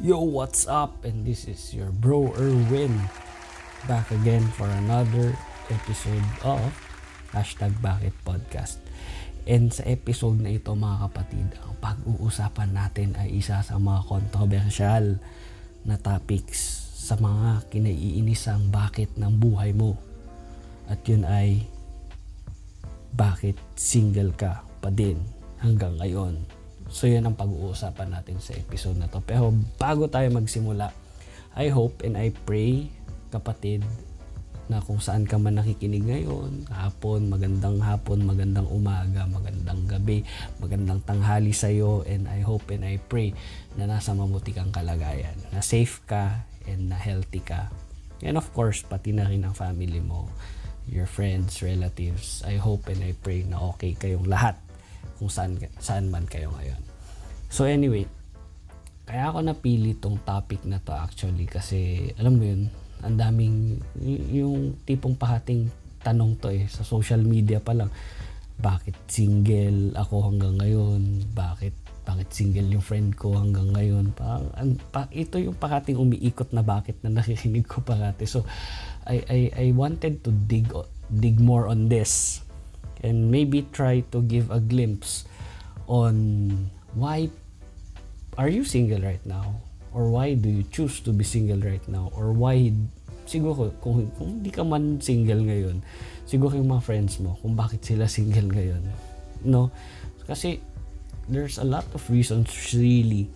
Yo, what's up? And this is your bro Erwin back again for another episode of Hashtag Bakit Podcast. And sa episode na ito mga kapatid, ang pag-uusapan natin ay isa sa mga controversial na topics sa mga kinaiinisang bakit ng buhay mo. At yun ay bakit single ka pa din hanggang ngayon. So yun ang pag-uusapan natin sa episode na to. Pero bago tayo magsimula, I hope and I pray kapatid na kung saan ka man nakikinig ngayon, hapon, magandang hapon, magandang umaga, magandang gabi, magandang tanghali sa iyo and I hope and I pray na nasa mabuti kang kalagayan, na safe ka and na healthy ka. And of course, pati na rin ang family mo, your friends, relatives. I hope and I pray na okay kayong lahat kung saan, saan man kayo ngayon. So anyway, kaya ako napili tong topic na to actually kasi alam mo yun, ang daming yung tipong pahating tanong to eh sa social media pa lang. Bakit single ako hanggang ngayon? Bakit bakit single yung friend ko hanggang ngayon? An, pa, ito yung pahating umiikot na bakit na nakikinig ko parati. So I I I wanted to dig dig more on this and maybe try to give a glimpse on why are you single right now? Or why do you choose to be single right now? Or why siguro kung, kung hindi ka man single ngayon siguro yung mga friends mo kung bakit sila single ngayon no? Kasi there's a lot of reasons really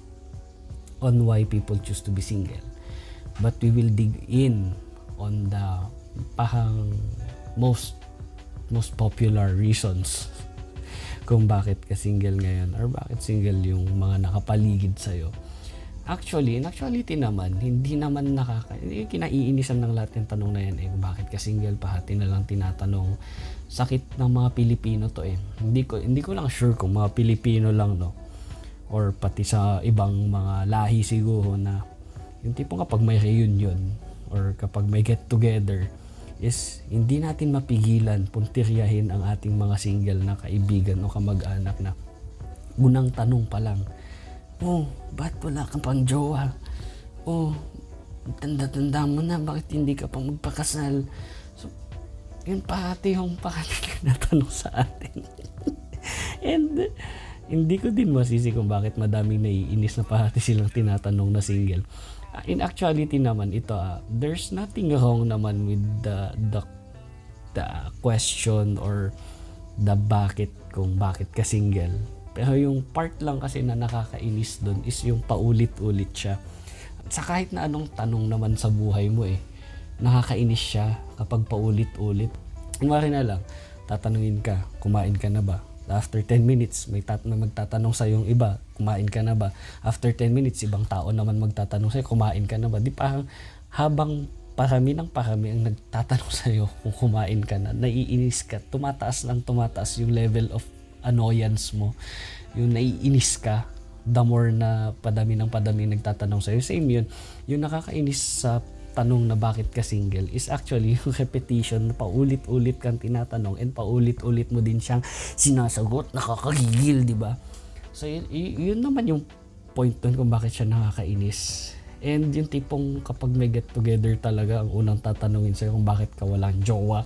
on why people choose to be single. But we will dig in on the pahang most most popular reasons kung bakit ka single ngayon or bakit single yung mga nakapaligid sa'yo. Actually, in actuality naman, hindi naman nakaka... Kinaiinisan ng lahat ng tanong na yan eh. Bakit ka single? Pahati na lang tinatanong. Sakit ng mga Pilipino to eh. Hindi ko, hindi ko lang sure kung mga Pilipino lang no. Or pati sa ibang mga lahi siguro na yung tipong kapag may reunion or kapag may get together, is hindi natin mapigilan puntiryahin ang ating mga single na kaibigan o kamag-anak na unang tanong pa lang, Oh, ba't wala kang pang jowa? Oh, tanda-tanda mo na, bakit hindi ka pa magpakasal? So, yun pati yung pati na tanong sa atin. And, hindi ko din masisi kung bakit madaming naiinis na pati silang tinatanong na single in actuality naman ito uh, there's nothing wrong naman with the the the question or the bakit kung bakit ka single. Pero yung part lang kasi na nakakainis doon is yung paulit-ulit siya. Sa kahit na anong tanong naman sa buhay mo eh nakakainis siya kapag paulit-ulit. Kumari na lang tatanungin ka kumain ka na ba After 10 minutes, may, tat- may magtatanong sa yung iba, kumain ka na ba? After 10 minutes, ibang tao naman magtatanong sa'yo, kumain ka na ba? Di parang habang parami ng parami ang nagtatanong sa'yo kung kumain ka na, naiinis ka, tumataas lang tumataas yung level of annoyance mo. Yung naiinis ka, the more na padami ng padami nagtatanong sa'yo. Same yun. Yung nakakainis sa tanong na bakit ka single is actually yung repetition na paulit-ulit kang tinatanong and paulit-ulit mo din siyang sinasagot, nakakagigil, di ba? So yun, yun naman yung point doon kung bakit siya nakakainis. And yung tipong kapag may get together talaga, ang unang tatanungin sa'yo kung bakit ka walang jowa,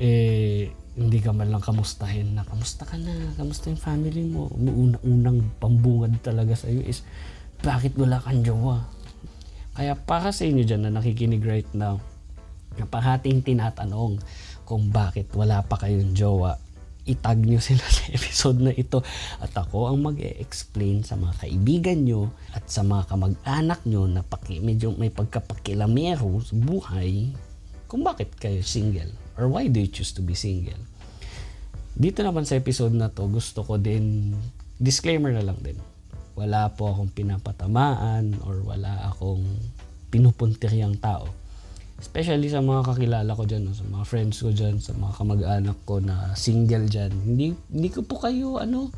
eh, hindi ka man lang kamustahin na kamusta ka na, kamusta yung family mo. Unang-unang pambungad talaga sa'yo is bakit wala kang jowa? Kaya para sa inyo dyan na nakikinig right now, kapahating tinatanong kung bakit wala pa kayong jowa, itag nyo sila sa episode na ito at ako ang mag explain sa mga kaibigan nyo at sa mga kamag-anak nyo na paki, medyo may pagkapakilamero sa buhay kung bakit kayo single or why do you choose to be single. Dito naman sa episode na to, gusto ko din, disclaimer na lang din wala po akong pinapatamaan or wala akong pinupuntiryang tao. Especially sa mga kakilala ko dyan, sa mga friends ko dyan, sa mga kamag-anak ko na single dyan. Hindi, hindi ko po kayo, ano,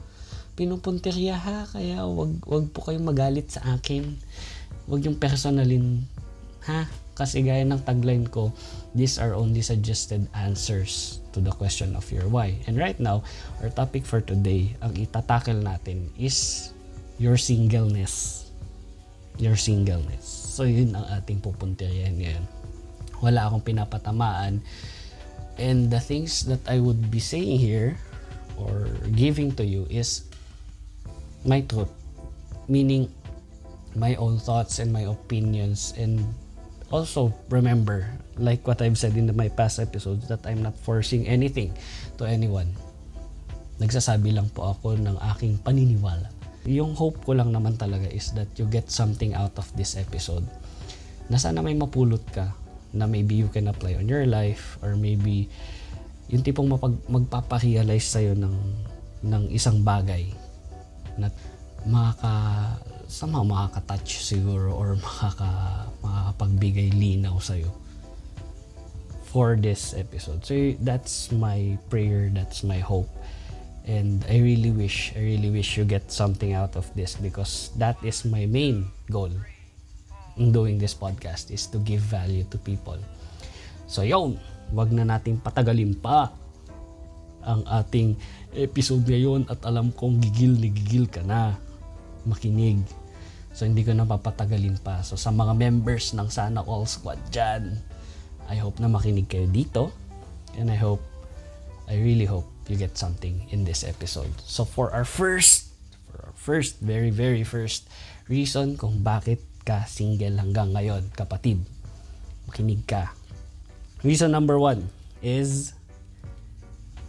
pinupuntirya ha, kaya wag, wag po kayo magalit sa akin. Wag yung personalin, ha? Kasi gaya ng tagline ko, these are only suggested answers to the question of your why. And right now, our topic for today, ang itatakel natin is your singleness. your singleness. So yun ang ating pupuntiryan ngayon. Wala akong pinapatamaan. And the things that I would be saying here or giving to you is my truth. Meaning, my own thoughts and my opinions and also remember like what I've said in my past episodes that I'm not forcing anything to anyone nagsasabi lang po ako ng aking paniniwala yung hope ko lang naman talaga is that you get something out of this episode na sana may mapulot ka na maybe you can apply on your life or maybe yung tipong mapag, magpaparealize sa'yo ng, ng isang bagay na makaka somehow makaka-touch siguro or makaka, makakapagbigay linaw sa'yo for this episode. So that's my prayer, that's my hope. And I really wish, I really wish you get something out of this because that is my main goal in doing this podcast is to give value to people. So yun, wag na nating patagalin pa ang ating episode ngayon at alam kong gigil ni gigil ka na makinig. So hindi ko na papatagalin pa. So sa mga members ng Sana All Squad dyan, I hope na makinig kayo dito. And I hope, I really hope you get something in this episode. So for our first, for our first, very very first reason kung bakit ka single hanggang ngayon, kapatid, makinig ka. Reason number one is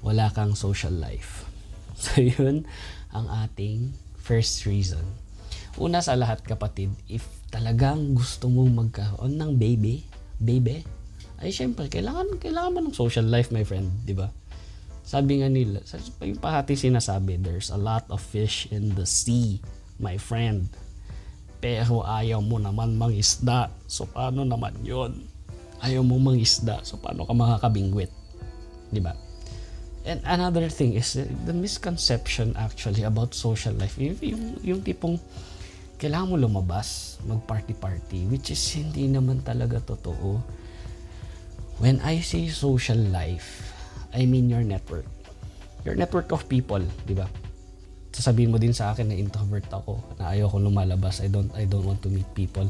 wala kang social life. So yun ang ating first reason. Una sa lahat kapatid, if talagang gusto mong magkaroon ng baby, baby, ay syempre kailangan kailangan mo ng social life, my friend, 'di ba? Sabi nga nila, yung pahati sinasabi, there's a lot of fish in the sea, my friend. Pero ayaw mo naman mangisda. So paano naman 'yon? Ayaw mo mangisda. So paano ka makakabingwit? 'Di ba? And another thing is the misconception actually about social life. Yung, yung, yung tipong kailangan mo lumabas, mag-party-party, which is hindi naman talaga totoo. When I say social life, I mean your network. Your network of people, di ba? Sasabihin mo din sa akin na introvert ako, na ayaw ko lumalabas, I don't, I don't want to meet people.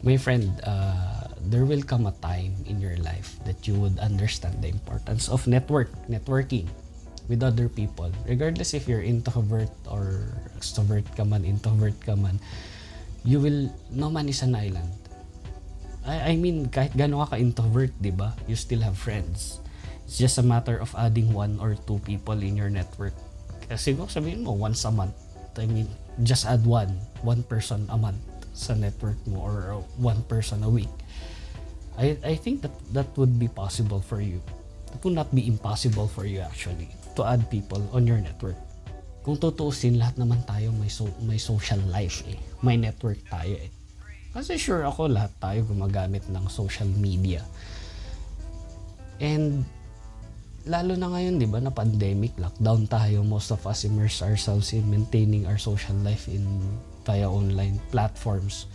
My friend, uh, there will come a time in your life that you would understand the importance of network, networking with other people. Regardless if you're introvert or extrovert ka man, introvert ka man, you will, no man is an island. I, I mean, kahit gano'n ka ka-introvert, di ba? You still have friends. It's just a matter of adding one or two people in your network. Kasi siguro sabihin mo, once a month. I mean, just add one. One person a month sa network mo or one person a week. I, I think that that would be possible for you. It would not be impossible for you actually to add people on your network. Kung tutuusin, lahat naman tayo may, so, may social life eh. May network tayo eh. Kasi sure ako lahat tayo gumagamit ng social media. And lalo na ngayon, di ba, na pandemic, lockdown tayo, most of us immerse ourselves in maintaining our social life in via online platforms.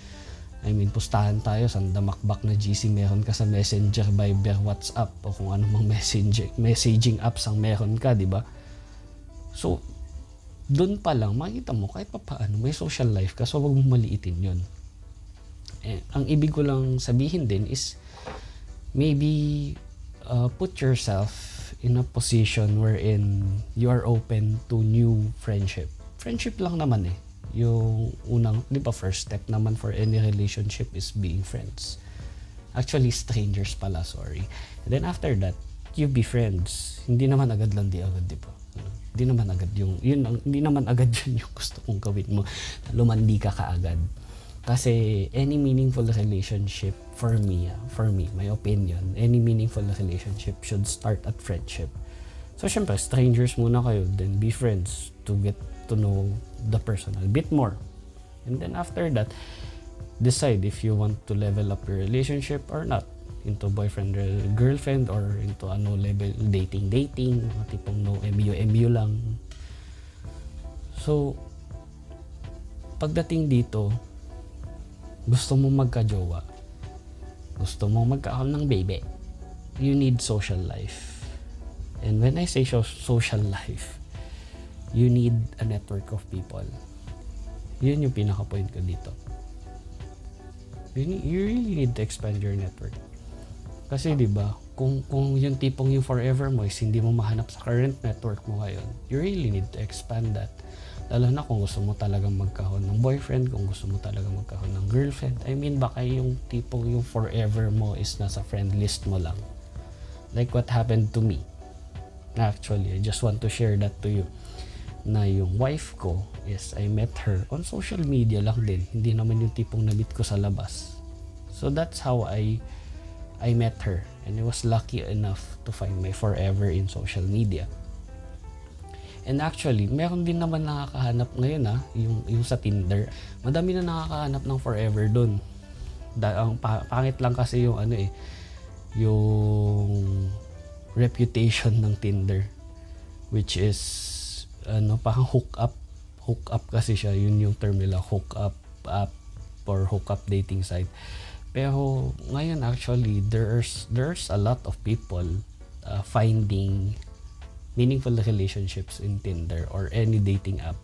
I mean, pustahan tayo, sandamakbak na GC meron ka sa Messenger, Viber, WhatsApp, o kung ano mang messenger, messaging apps ang meron ka, di ba? So, doon pa lang, makita mo, kahit pa paano, may social life ka, so wag mong maliitin yon. Eh, ang ibig ko lang sabihin din is, maybe uh, put yourself in a position wherein you are open to new friendship. Friendship lang naman eh. Yung unang, di ba first step naman for any relationship is being friends. Actually, strangers pala, sorry. And then after that, you be friends. Hindi naman agad lang di agad, di ba? Hindi naman agad yung, yun, hindi naman agad yun yung gusto kong gawin mo. Lumandi ka kaagad. Kasi any meaningful relationship for me, ah, for me, my opinion, any meaningful relationship should start at friendship. So syempre, strangers muna kayo, then be friends to get to know the person a bit more. And then after that, decide if you want to level up your relationship or not into boyfriend girlfriend or into ano level dating dating mga tipong no MU MU lang so pagdating dito gusto mo magka-jowa, gusto mo magkaroon ng baby, you need social life. And when I say social life, you need a network of people. Yun yung pinaka-point ko dito. You, need, you really need to expand your network. Kasi 'di ba, kung kung yung tipong yung forever mo is hindi mo mahanap sa current network mo ngayon, you really need to expand that. Lalo na kung gusto mo talagang magkaroon ng boyfriend, kung gusto mo talagang magkaroon ng girlfriend. I mean, baka yung tipong yung forever mo is nasa friend list mo lang. Like what happened to me. Actually, I just want to share that to you. Na yung wife ko is I met her on social media lang din. Hindi naman yung tipong na-meet ko sa labas. So that's how I I met her and I was lucky enough to find my forever in social media. And actually, meron din naman nakakahanap ngayon ha, yung, yung sa Tinder. Madami na nakakahanap ng forever dun. Da, ang pa, pangit lang kasi yung ano eh, yung reputation ng Tinder. Which is, ano, parang hook up. Hook up kasi siya, yun yung term nila, hook up app or hook up dating site pero ngayon actually there's there's a lot of people uh, finding meaningful relationships in Tinder or any dating app.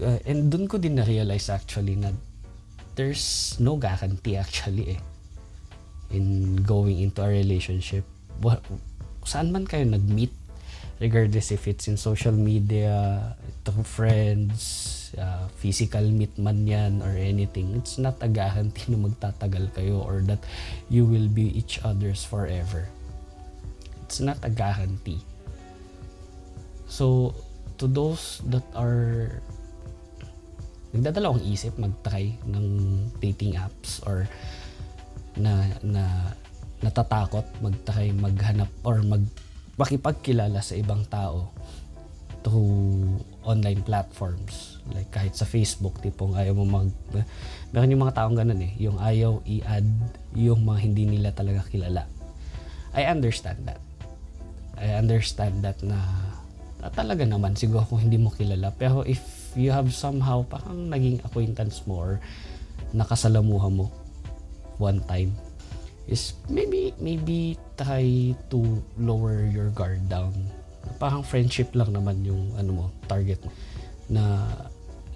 Uh, and dun ko din na-realize actually na there's no guarantee actually eh in going into a relationship. What, saan man kayo nag-meet regardless if it's in social media, through friends, uh, physical meet man yan or anything, it's not a guarantee na magtatagal kayo or that you will be each other's forever. It's not a guarantee. So, to those that are nagdadalawang isip mag-try ng dating apps or na na natatakot mag-try maghanap or mag makipagkilala sa ibang tao through online platforms. Like kahit sa Facebook tipong ayaw mo mag meron yung mga taong ganun eh. Yung ayaw i-add yung mga hindi nila talaga kilala. I understand that I understand that na, na talaga naman siguro kung hindi mo kilala pero if you have somehow parang naging acquaintance mo or nakasalamuha mo one time is maybe maybe try to lower your guard down parang friendship lang naman yung ano mo, target mo. Na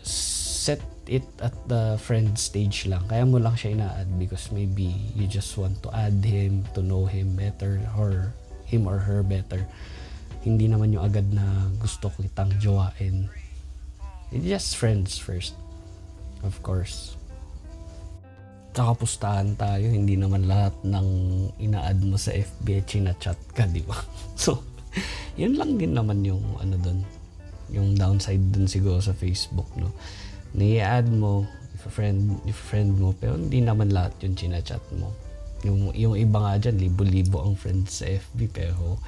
set it at the friend stage lang. Kaya mo lang siya ina-add because maybe you just want to add him, to know him better or him or her better. Hindi naman yung agad na gusto ko kitang jowain. It's just friends first. Of course. Tsaka pustahan tayo, hindi naman lahat ng ina-add mo sa FB chinachat ka, di ba? So, yun lang din naman yung ano doon yung downside dun siguro sa Facebook no ni-add mo if a friend if a friend mo pero hindi naman lahat yung chinachat mo yung, yung iba nga dyan libo-libo ang friends sa FB pero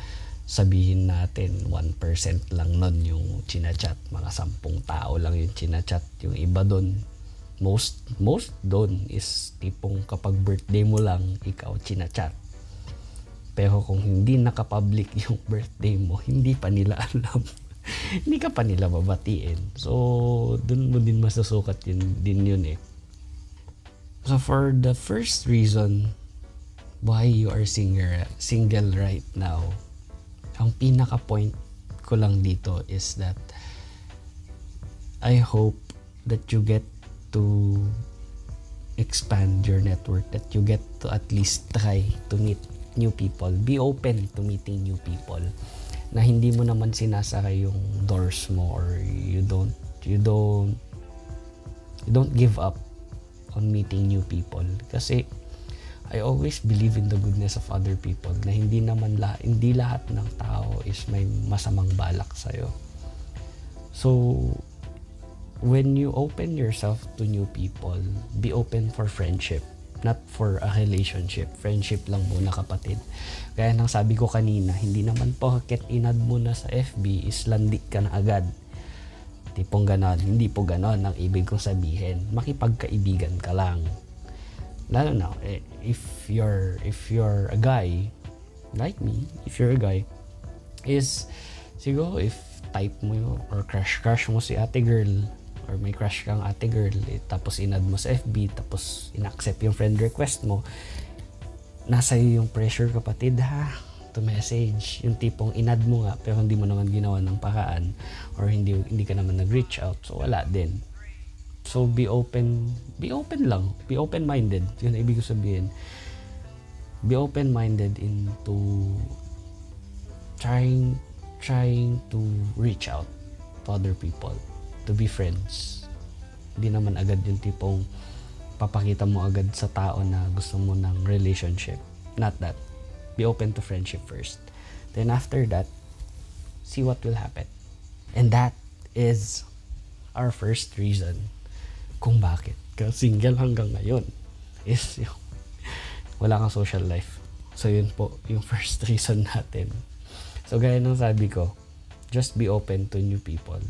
sabihin natin 1% lang nun yung chinachat mga sampung tao lang yung chinachat yung iba doon most most doon is tipong kapag birthday mo lang ikaw chinachat pero kung hindi nakapublic yung birthday mo, hindi pa nila alam. hindi ka pa nila babatiin. So, dun mo din masusukat yun, din yun eh. So, for the first reason why you are singer, single right now, ang pinaka-point ko lang dito is that I hope that you get to expand your network, that you get to at least try to meet new people. Be open to meeting new people. Na hindi mo naman sinasara yung doors mo or you don't you don't you don't give up on meeting new people kasi I always believe in the goodness of other people na hindi naman lahat hindi lahat ng tao is may masamang balak sa iyo. So when you open yourself to new people, be open for friendship not for a relationship. Friendship lang muna kapatid. Kaya nang sabi ko kanina, hindi naman po porket inad mo na sa FB is landi ka na agad. Tipong ganon. Hindi po ganon ang ibig kong sabihin. Makipagkaibigan ka lang. Lalo na, eh, if you're, if you're a guy, like me, if you're a guy, is siguro if type mo or crush crush mo si ate girl or may crush kang ate girl, eh, tapos inad mo sa FB, tapos inaccept yung friend request mo, nasa iyo yung pressure kapatid ha? To message. Yung tipong inad mo nga pero hindi mo naman ginawa ng paraan or hindi hindi ka naman nag-reach out. So wala din so be open, be open lang. Be open-minded. Yun ang ibig sabihin. Be open-minded into trying trying to reach out to other people, to be friends. Hindi naman agad yung tipong papakita mo agad sa tao na gusto mo ng relationship. Not that. Be open to friendship first. Then after that, see what will happen. And that is our first reason kung bakit ka single hanggang ngayon is yung wala kang social life. So yun po yung first reason natin. So gaya ng sabi ko, just be open to new people.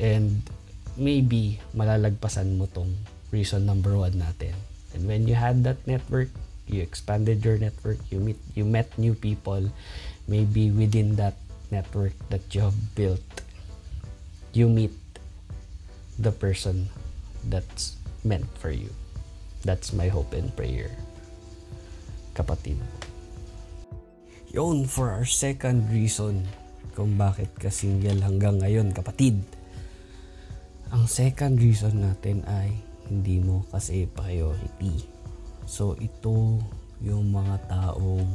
And maybe malalagpasan mo tong reason number one natin. And when you had that network, you expanded your network, you meet you met new people, maybe within that network that you have built, you meet the person that's meant for you. That's my hope and prayer. Kapatid. Yun for our second reason kung bakit ka single hanggang ngayon, kapatid. Ang second reason natin ay hindi mo kasi priority. So ito yung mga taong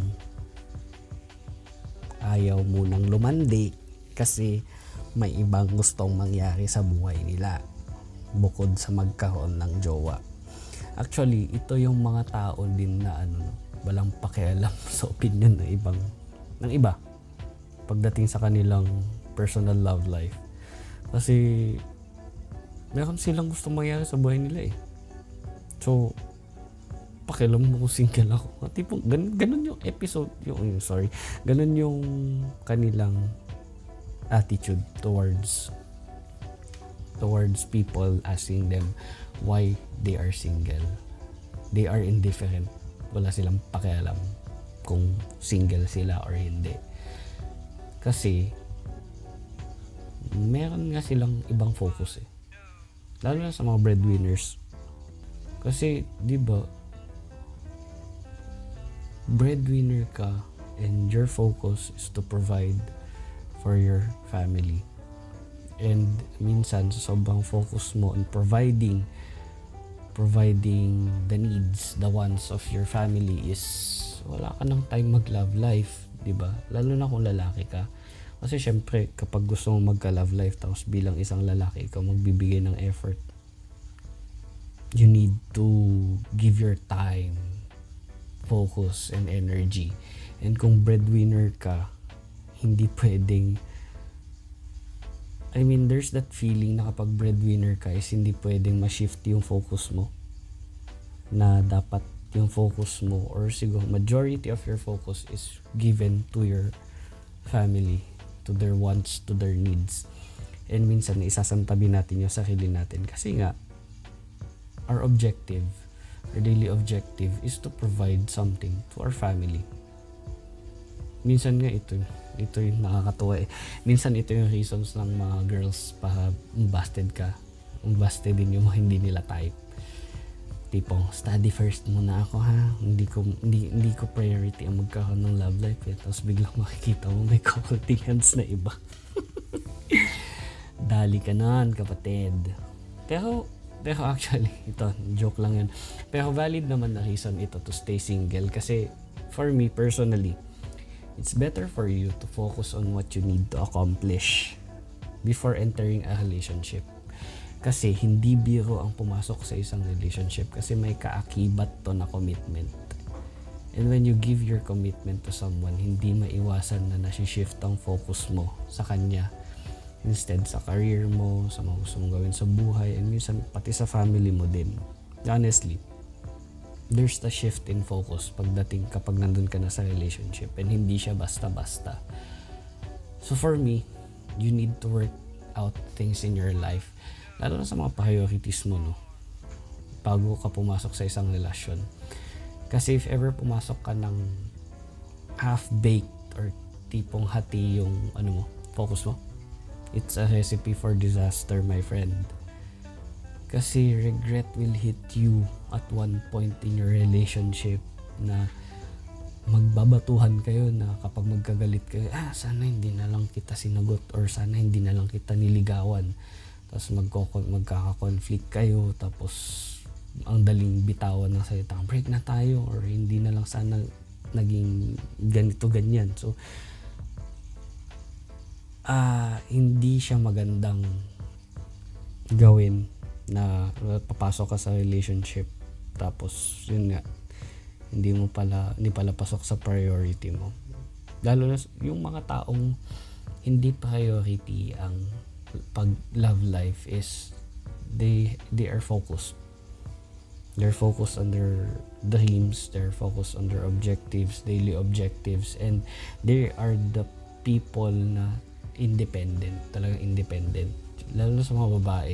ayaw mo nang lumandi kasi may ibang gustong mangyari sa buhay nila bukod sa magkaroon ng jowa. Actually, ito yung mga tao din na ano, walang pakialam sa opinion ng ibang ng iba pagdating sa kanilang personal love life. Kasi meron silang gustong mangyari sa buhay nila eh. So, pakialam mo kung single ako. Tipong, gan, ganun yung episode, yung, sorry, ganun yung kanilang attitude towards towards people asking them why they are single. They are indifferent. Wala silang pakialam kung single sila or hindi. Kasi meron nga silang ibang focus eh. Lalo na sa mga breadwinners. Kasi, di ba, breadwinner ka and your focus is to provide for your family. And minsan, sa sobrang focus mo on providing providing the needs, the wants of your family is wala ka ng time mag-love life, 'di ba? Lalo na kung lalaki ka. Kasi syempre, kapag gusto mong magka-love life tapos bilang isang lalaki ikaw magbibigay ng effort, you need to give your time, focus, and energy. And kung breadwinner ka, hindi pwedeng I mean, there's that feeling na kapag breadwinner ka is hindi pwedeng ma-shift yung focus mo. Na dapat yung focus mo or siguro majority of your focus is given to your family, to their wants, to their needs. And minsan, isasantabi natin yung sarili natin kasi nga, our objective, our daily objective is to provide something to our family. Minsan nga ito, ito yung nakakatuwa eh. Minsan ito yung reasons ng mga girls pa busted ka. Busted din yung hindi nila type. Tipong, study first muna ako ha. Hindi ko, hindi, hindi ko priority ang magkaroon ng love life eh. Tapos biglang makikita mo may holding hands na iba. Dali ka nan, kapatid. Pero, pero actually, ito, joke lang yan. Pero valid naman na reason ito to stay single. Kasi, for me personally, it's better for you to focus on what you need to accomplish before entering a relationship. Kasi hindi biro ang pumasok sa isang relationship kasi may kaakibat to na commitment. And when you give your commitment to someone, hindi maiwasan na nasi-shift ang focus mo sa kanya. Instead, sa career mo, sa mga gusto mong gawin sa buhay, and minsan pati sa family mo din. Honestly, there's the shift in focus pagdating kapag nandun ka na sa relationship and hindi siya basta-basta. So for me, you need to work out things in your life. Lalo na sa mga priorities mo, no? Bago ka pumasok sa isang relasyon. Kasi if ever pumasok ka ng half-baked or tipong hati yung ano mo, focus mo, it's a recipe for disaster, my friend. Kasi regret will hit you at one point in your relationship na magbabatuhan kayo na kapag magkagalit kayo, ah, sana hindi na lang kita sinagot or sana hindi na lang kita niligawan. tapos magko magkaka-conflict kayo tapos ang daling bitawan ng salitang break na tayo or hindi na lang sana naging ganito ganyan so ah uh, hindi siya magandang gawin na papasok ka sa relationship tapos yun nga hindi mo pala hindi pala pasok sa priority mo. Lalo na yung mga taong hindi priority ang pag love life is they they are focused. They're focused on their dreams they're focused on their objectives daily objectives and they are the people na independent talagang independent. Lalo na sa mga babae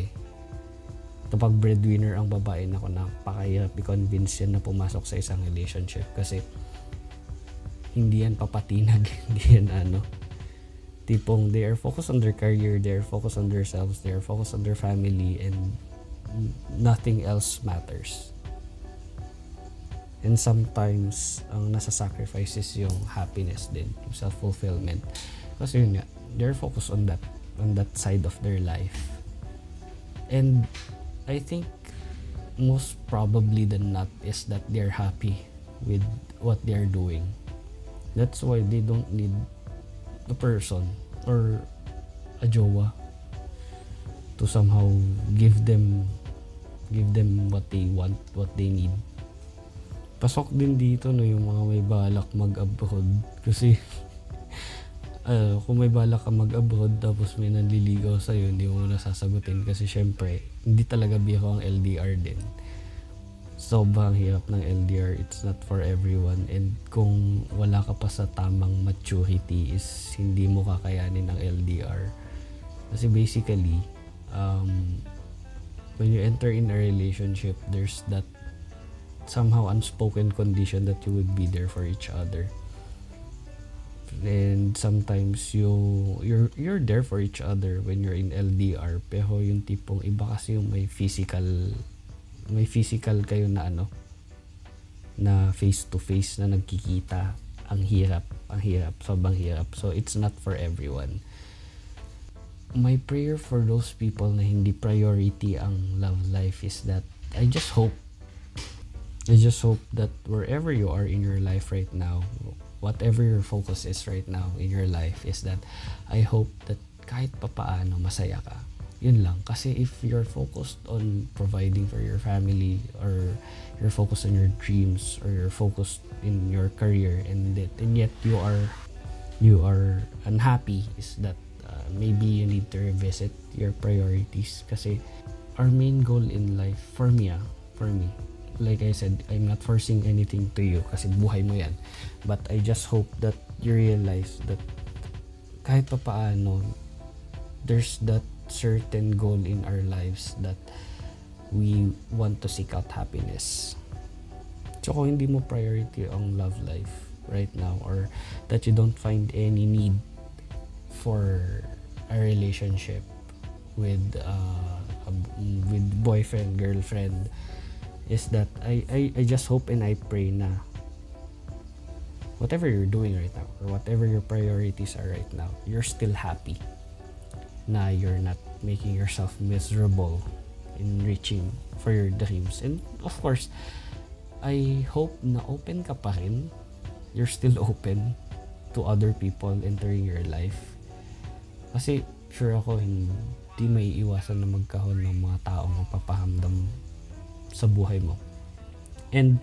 kapag breadwinner ang babae na ko napakahirap i-convince yan na pumasok sa isang relationship kasi hindi yan papatinag hindi yan ano. Tipong they are focused on their career they are focused on themselves they are focused on their family and nothing else matters. And sometimes ang nasa sacrifice is yung happiness din yung self-fulfillment. Kasi yun nga they're focused on that on that side of their life. And I think most probably than not is that they're happy with what they're doing. That's why they don't need the person or a jowa to somehow give them give them what they want, what they need. Pasok din dito no yung mga may balak mag-abroad kasi uh, kung may balak ka mag-abroad tapos may nanliligaw sa'yo, hindi mo nasasagutin kasi syempre, hindi talaga biro ang LDR din. Sobrang hirap ng LDR. It's not for everyone. And kung wala ka pa sa tamang maturity is hindi mo kakayanin ang LDR. Kasi basically, um, when you enter in a relationship, there's that somehow unspoken condition that you would be there for each other and sometimes you you're you're there for each other when you're in LDR pero yung tipong iba kasi yung may physical may physical kayo na ano na face to face na nagkikita. Ang hirap ang hirap sobrang hirap. So it's not for everyone. My prayer for those people na hindi priority ang love life is that I just hope I just hope that wherever you are in your life right now whatever your focus is right now in your life is that I hope that kahit papaano masaya ka. Yun lang. Kasi if you're focused on providing for your family or you're focused on your dreams or you're focused in your career and that and yet you are you are unhappy is that uh, maybe you need to revisit your priorities kasi our main goal in life for me ah, for me like I said, I'm not forcing anything to you kasi buhay mo yan. But I just hope that you realize that kahit pa paano, there's that certain goal in our lives that we want to seek out happiness. So kung hindi mo priority ang love life right now or that you don't find any need for a relationship with uh, with boyfriend, girlfriend, is that I, I, I just hope and I pray na whatever you're doing right now or whatever your priorities are right now, you're still happy na you're not making yourself miserable in reaching for your dreams. And of course, I hope na open ka pa rin. You're still open to other people entering your life. Kasi sure ako hindi may iwasan na magkahon ng mga taong mapapahamdam sa buhay mo. And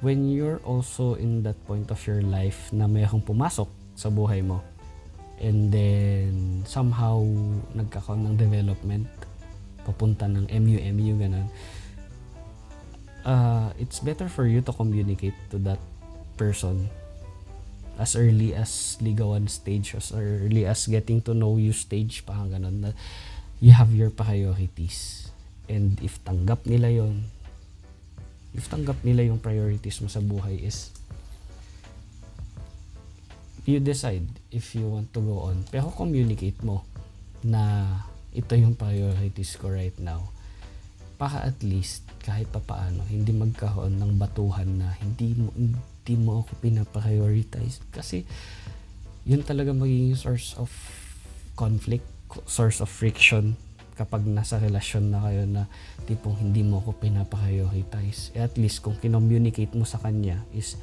when you're also in that point of your life na mayroong pumasok sa buhay mo, and then somehow nagkakaroon ng development, papunta ng MU, MU, ganun, uh, it's better for you to communicate to that person as early as ligawan stage, as early as getting to know you stage, pa ganun, na you have your priorities. And if tanggap nila yon if tanggap nila yung priorities mo sa buhay is you decide if you want to go on. Pero communicate mo na ito yung priorities ko right now. Para at least kahit pa paano hindi magkaroon ng batuhan na hindi mo hindi mo ako pinaprioritize kasi yun talaga magiging source of conflict, source of friction kapag nasa relasyon na kayo na tipong hindi mo ako pinaprioritize. Eh, at least kung kinommunicate mo sa kanya is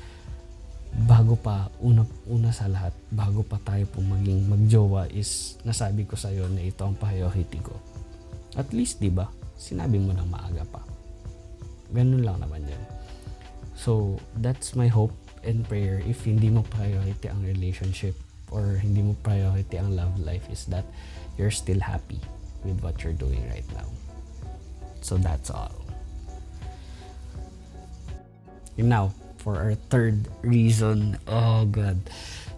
bago pa, una, una sa lahat, bago pa tayo po maging magjowa is nasabi ko sa'yo na ito ang priority ko. At least, di ba? Sinabi mo nang maaga pa. Ganun lang naman yan. So, that's my hope and prayer if hindi mo priority ang relationship or hindi mo priority ang love life is that you're still happy with what you're doing right now. So that's all. And now, for our third reason, oh God,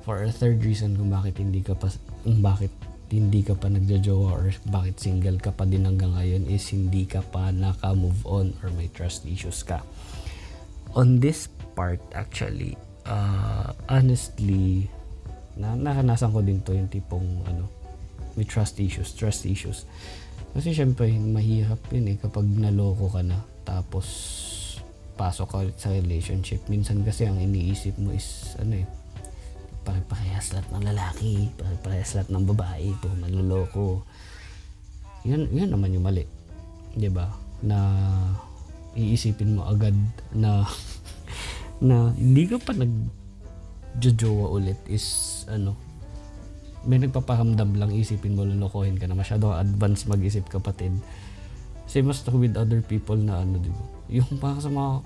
for our third reason kung bakit hindi ka pa, kung bakit hindi ka pa nagjojowa or bakit single ka pa din hanggang ngayon is hindi ka pa naka-move on or may trust issues ka. On this part, actually, uh, honestly, na naranasan ko din to yung tipong ano may trust issues trust issues. Kasi syempre mahirap yun eh kapag naloko ka na tapos pasok ka sa relationship. Minsan kasi ang iniisip mo is ano eh pare-parehas lahat ng lalaki pare-parehas lahat ng babae puro manloloko yan, yan naman yung mali di ba? Na iisipin mo agad na na hindi ka pa nag jojowa ulit is ano may nagpapahamdam lang isipin mo lulukohin ka na masyado advance mag-isip kapatid same as with other people na ano diba yung parang sa mga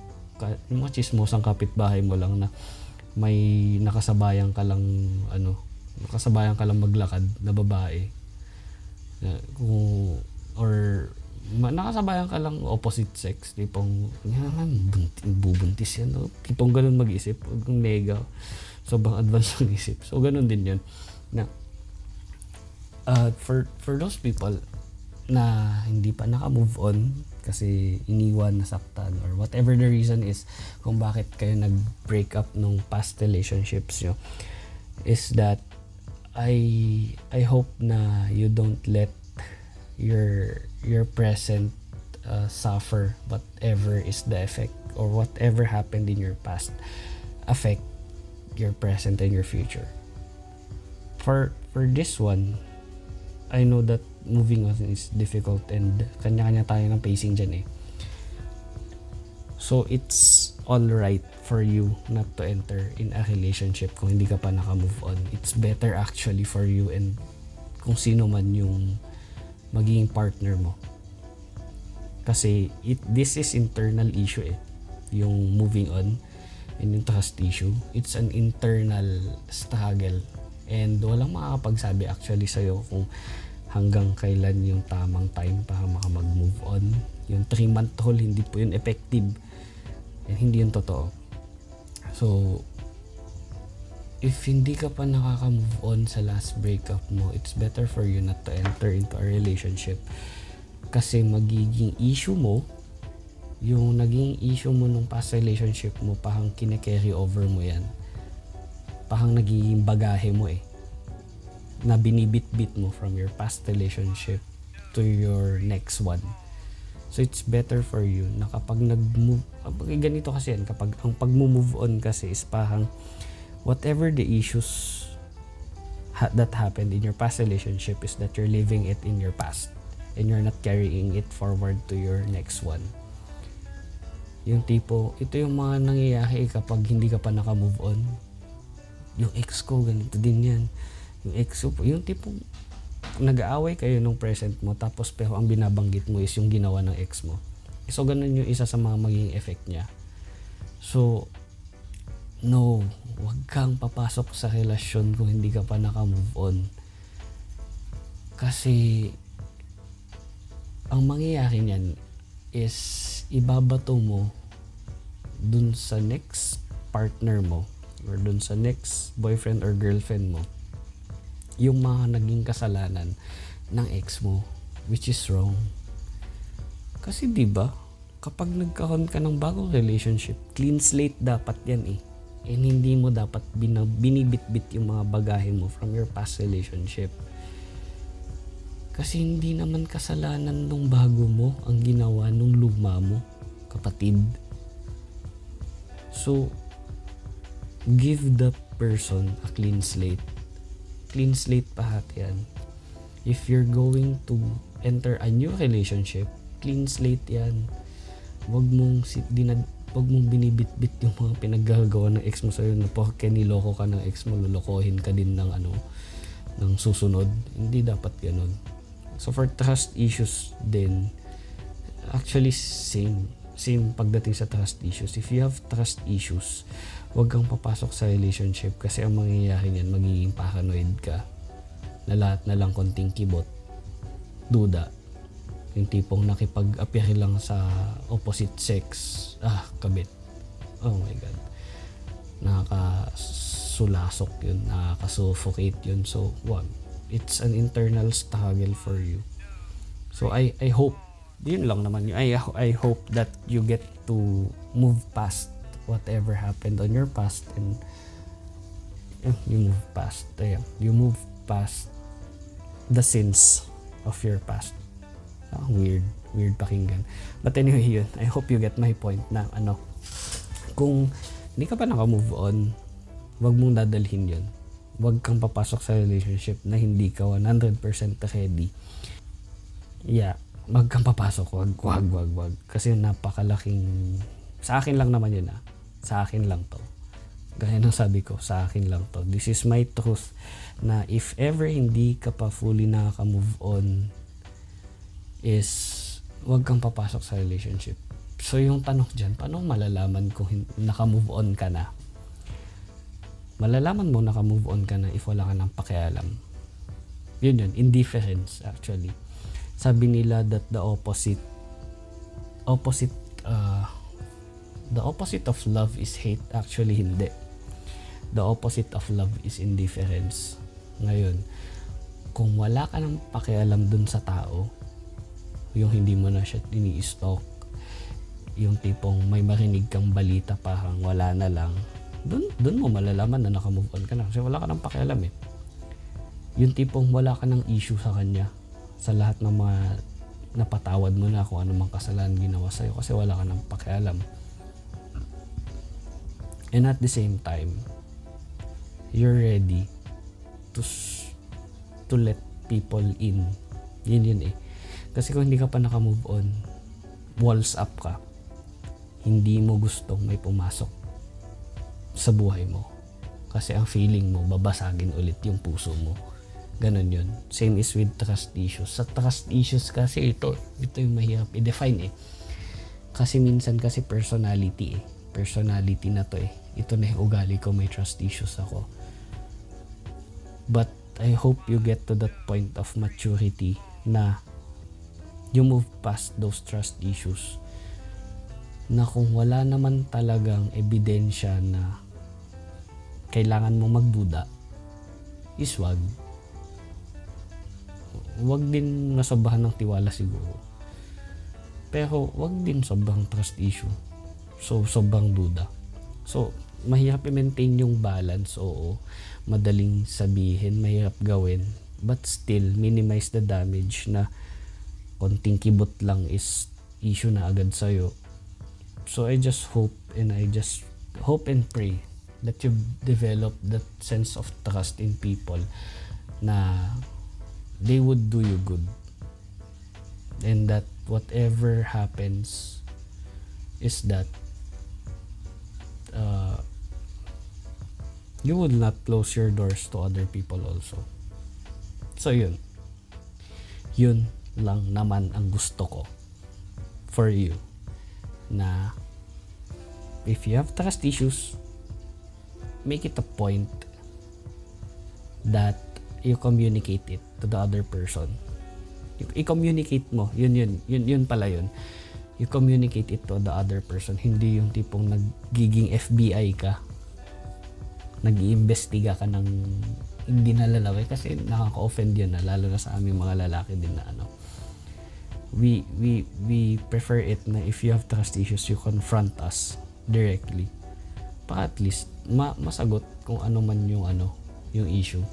yung mga chismosang kapitbahay mo lang na may nakasabayan ka lang ano nakasabayan ka lang maglakad na babae kung or ma, nakasabayan ka lang opposite sex tipong yan bubuntis yan no? tipong ganun mag-isip kung nega sobrang advanced ng isip. So, ganun din yun. Na, uh, for, for those people na hindi pa naka-move on kasi iniwan, nasaktan, or whatever the reason is kung bakit kayo nag-break up nung past relationships nyo, is that I I hope na you don't let your your present uh, suffer whatever is the effect or whatever happened in your past affect your present and your future. For for this one, I know that moving on is difficult and kanya-kanya tayo ng pacing dyan eh. So it's all right for you not to enter in a relationship kung hindi ka pa naka-move on. It's better actually for you and kung sino man yung magiging partner mo. Kasi it, this is internal issue eh. Yung moving on and yung trust issue, it's an internal struggle. And walang makakapagsabi actually sa'yo kung hanggang kailan yung tamang time para makamag-move on. Yung 3-month rule, hindi po yun effective. And hindi yun totoo. So, if hindi ka pa nakaka-move on sa last breakup mo, it's better for you not to enter into a relationship. Kasi magiging issue mo yung naging issue mo nung past relationship mo, pahang kine-carry over mo yan. Pahang nagiging bagahe mo eh. Na binibit-bit mo from your past relationship to your next one. So it's better for you na kapag nag-move, kapag ganito kasi yan, kapag ang pag-move on kasi is parang whatever the issues ha- that happened in your past relationship is that you're living it in your past and you're not carrying it forward to your next one. Yung tipo, ito yung mga nangyayari kapag hindi ka pa naka-move on. Yung ex ko, ganito din yan. Yung ex ko, yung tipo, nag-aaway kayo nung present mo tapos pero ang binabanggit mo is yung ginawa ng ex mo. So, ganun yung isa sa mga maging effect niya. So, no, wag kang papasok sa relasyon kung hindi ka pa naka-move on. Kasi, ang mangyayari niyan is ibabato mo dun sa next partner mo or dun sa next boyfriend or girlfriend mo yung mga naging kasalanan ng ex mo which is wrong. Kasi 'di ba kapag nagkaroon ka ng bagong relationship clean slate dapat yan eh. And hindi mo dapat binibitbit yung mga bagahe mo from your past relationship. Kasi hindi naman kasalanan nung bago mo ang ginawa nung luma mo kapatid. So, give the person a clean slate. Clean slate pahat yan. If you're going to enter a new relationship, clean slate yan. Wag mong, dinad, wag mong binibitbit yung mga pinaggagawa ng ex mo sa'yo na porke niloko ka ng ex mo, lolokohin ka din ng ano, ng susunod. Hindi dapat ganun. So for trust issues din, actually same. Same pagdating sa trust issues. If you have trust issues, huwag kang papasok sa relationship kasi ang mangyayari niyan, magiging paranoid ka na lahat na lang konting kibot, duda. Yung tipong nakipag-appear lang sa opposite sex, ah, kabit. Oh my God. Nakakasulasok yun, nakakasuffocate yun. So, wag. It's an internal struggle for you. So, I, I hope yun lang naman. I, I hope that you get to move past whatever happened on your past and eh, you move past ayan, you move past the sins of your past. Ah, weird weird pakinggan. But anyway yun. I hope you get my point na ano kung hindi ka pa naka-move on wag mong dadalhin yun. Wag kang papasok sa relationship na hindi ka 100% ready. Yeah wag kang papasok, wag, wag, wag, wag. Kasi napakalaking, sa akin lang naman yun ah. Sa akin lang to. Gaya ng sabi ko, sa akin lang to. This is my truth na if ever hindi ka pa fully nakaka-move on is wag kang papasok sa relationship. So yung tanong dyan, paano malalaman kung naka-move on ka na? Malalaman mo naka-move on ka na if wala ka ng pakialam. Yun yun, indifference actually sabi nila that the opposite opposite uh, the opposite of love is hate. Actually hindi. The opposite of love is indifference. Ngayon kung wala ka ng pakialam dun sa tao yung hindi mo na siya ini-stalk yung tipong may marinig kang balita parang wala na lang dun, dun mo malalaman na nakamove on ka na. Kasi wala ka ng pakialam eh. Yung tipong wala ka ng issue sa kanya sa lahat ng mga napatawad mo na kung ano mang kasalanan ginawa sa'yo kasi wala ka nang pakialam. And at the same time, you're ready to to let people in. Yun yun eh. Kasi kung hindi ka pa naka-move on, walls up ka. Hindi mo gustong may pumasok sa buhay mo. Kasi ang feeling mo, babasagin ulit yung puso mo Ganon yun. Same is with trust issues. Sa trust issues kasi ito, ito yung mahirap i-define eh. Kasi minsan kasi personality eh. Personality na to eh. Ito na yung ugali ko, may trust issues ako. But I hope you get to that point of maturity na you move past those trust issues na kung wala naman talagang ebidensya na kailangan mo magduda is wag wag din nasobrahan ng tiwala siguro. Pero wag din sobrang trust issue. So, sobrang duda. So, mahirap i-maintain yung balance, oo. Madaling sabihin, mahirap gawin. But still, minimize the damage na konting kibot lang is issue na agad sa'yo. So, I just hope and I just hope and pray that you develop that sense of trust in people na they would do you good. And that whatever happens is that uh, you would not close your doors to other people also. So yun. Yun lang naman ang gusto ko for you na if you have trust issues, make it a point that you communicate it to the other person. I-communicate mo. Yun, yun, yun, yun pala yun. You communicate it to the other person. Hindi yung tipong nagiging FBI ka. Nag-iimbestiga ka ng hindi na lalaki kasi nakaka-offend yun na lalo na sa aming mga lalaki din na ano. We, we, we prefer it na if you have trust issues, you confront us directly. Pa at least, ma masagot kung ano man yung ano, yung issue